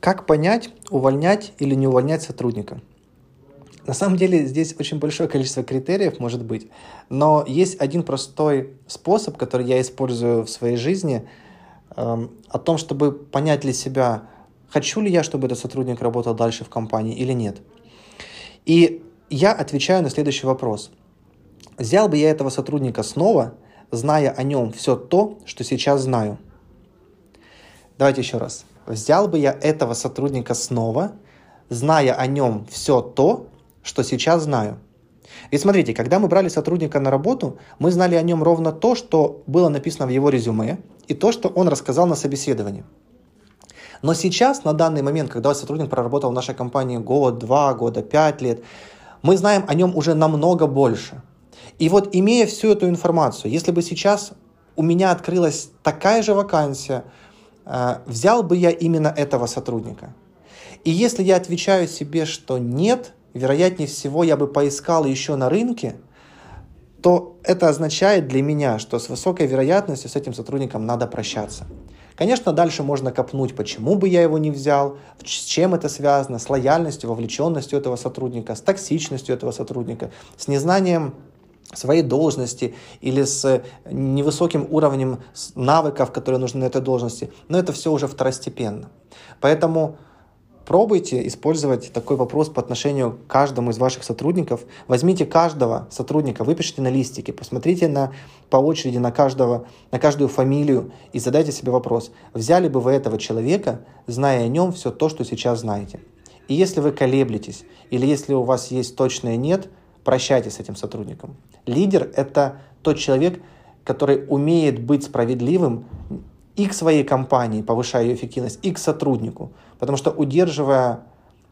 Как понять, увольнять или не увольнять сотрудника? На самом деле здесь очень большое количество критериев может быть, но есть один простой способ, который я использую в своей жизни, э, о том, чтобы понять для себя, хочу ли я, чтобы этот сотрудник работал дальше в компании или нет. И я отвечаю на следующий вопрос. Взял бы я этого сотрудника снова, зная о нем все то, что сейчас знаю. Давайте еще раз. Взял бы я этого сотрудника снова, зная о нем все то, что сейчас знаю. И смотрите, когда мы брали сотрудника на работу, мы знали о нем ровно то, что было написано в его резюме, и то, что он рассказал на собеседовании. Но сейчас, на данный момент, когда сотрудник проработал в нашей компании год, два года, пять лет, мы знаем о нем уже намного больше. И вот имея всю эту информацию, если бы сейчас у меня открылась такая же вакансия, взял бы я именно этого сотрудника. И если я отвечаю себе, что нет, вероятнее всего я бы поискал еще на рынке, то это означает для меня, что с высокой вероятностью с этим сотрудником надо прощаться. Конечно, дальше можно копнуть, почему бы я его не взял, с чем это связано, с лояльностью, вовлеченностью этого сотрудника, с токсичностью этого сотрудника, с незнанием своей должности или с невысоким уровнем навыков, которые нужны на этой должности. Но это все уже второстепенно. Поэтому Пробуйте использовать такой вопрос по отношению к каждому из ваших сотрудников. Возьмите каждого сотрудника, выпишите на листике, посмотрите на, по очереди на, каждого, на каждую фамилию и задайте себе вопрос, взяли бы вы этого человека, зная о нем все то, что сейчас знаете. И если вы колеблетесь, или если у вас есть точное «нет», прощайтесь с этим сотрудником. Лидер – это тот человек, который умеет быть справедливым и к своей компании, повышая ее эффективность, и к сотруднику. Потому что удерживая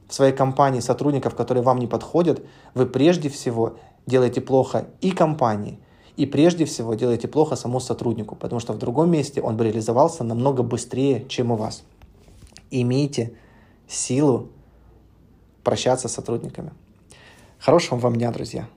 в своей компании сотрудников, которые вам не подходят, вы прежде всего делаете плохо и компании, и прежде всего делаете плохо самому сотруднику, потому что в другом месте он бы реализовался намного быстрее, чем у вас. Имейте силу прощаться с сотрудниками. Хорошего вам дня, друзья!